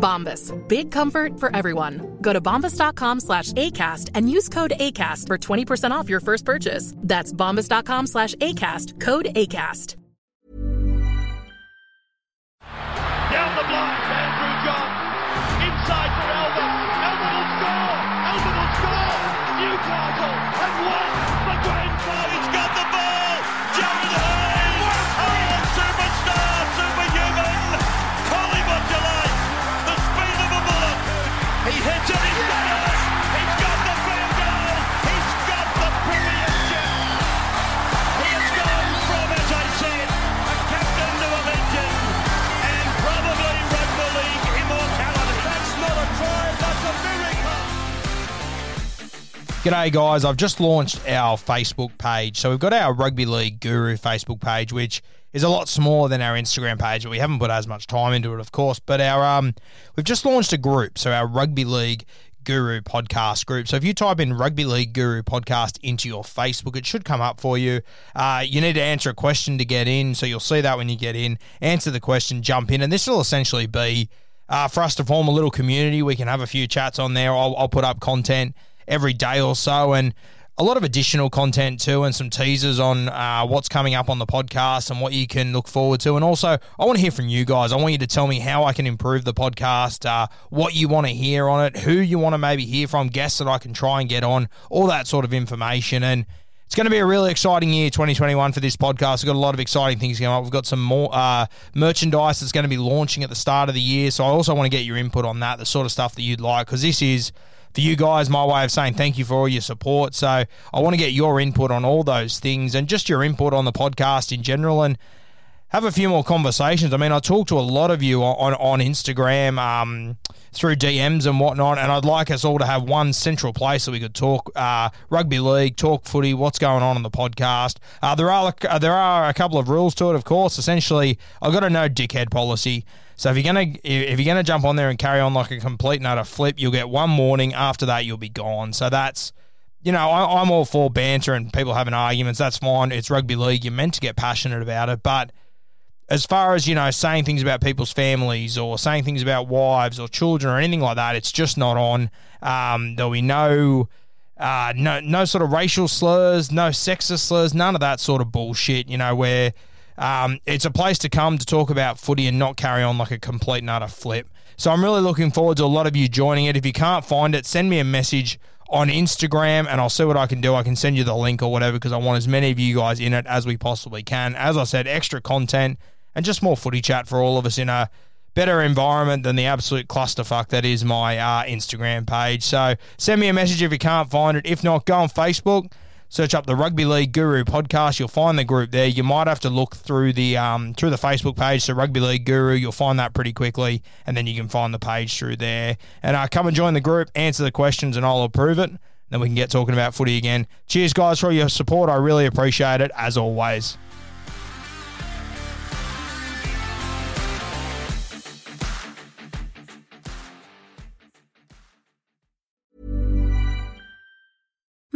Bombas. Big comfort for everyone. Go to bombas.com slash ACAST and use code ACAST for 20% off your first purchase. That's bombas.com slash ACAST. Code ACAST. Down the block, Andrew Johns. Inside for Albert. Albert will score. Albert will score. Newcastle have won the grand final. G'day, guys. I've just launched our Facebook page. So we've got our Rugby League Guru Facebook page, which is a lot smaller than our Instagram page, but we haven't put as much time into it, of course. But our um, we've just launched a group, so our Rugby League Guru podcast group. So if you type in Rugby League Guru podcast into your Facebook, it should come up for you. Uh, you need to answer a question to get in, so you'll see that when you get in. Answer the question, jump in, and this will essentially be uh, for us to form a little community. We can have a few chats on there. I'll, I'll put up content every day or so, and a lot of additional content too, and some teasers on uh, what's coming up on the podcast and what you can look forward to. And also, I want to hear from you guys. I want you to tell me how I can improve the podcast, uh, what you want to hear on it, who you want to maybe hear from, guests that I can try and get on, all that sort of information. And it's going to be a really exciting year, 2021, for this podcast. We've got a lot of exciting things going on. We've got some more uh, merchandise that's going to be launching at the start of the year. So I also want to get your input on that, the sort of stuff that you'd like, because this is for you guys, my way of saying thank you for all your support. So I want to get your input on all those things and just your input on the podcast in general and have a few more conversations. I mean, I talk to a lot of you on, on Instagram um, through DMs and whatnot, and I'd like us all to have one central place that we could talk uh, rugby league, talk footy, what's going on on the podcast. Uh, there are uh, there are a couple of rules to it, of course. Essentially, I've got a no dickhead policy. So if you're gonna if you're gonna jump on there and carry on like a complete nutter flip, you'll get one warning. After that, you'll be gone. So that's you know I, I'm all for banter and people having arguments. That's fine. It's rugby league. You're meant to get passionate about it, but as far as you know saying things about people's families or saying things about wives or children or anything like that it's just not on um, there'll be no uh, no no sort of racial slurs no sexist slurs none of that sort of bullshit you know where um, it's a place to come to talk about footy and not carry on like a complete and utter flip so i'm really looking forward to a lot of you joining it if you can't find it send me a message on Instagram and I'll see what I can do. I can send you the link or whatever because I want as many of you guys in it as we possibly can. As I said, extra content and just more footy chat for all of us in a better environment than the absolute clusterfuck that is my uh, Instagram page. So send me a message if you can't find it. If not, go on Facebook, search up the Rugby League Guru podcast. You'll find the group there. You might have to look through the um, through the Facebook page, so Rugby League Guru. You'll find that pretty quickly, and then you can find the page through there. And uh, come and join the group, answer the questions, and I'll approve it. Then we can get talking about footy again. Cheers, guys, for all your support. I really appreciate it, as always.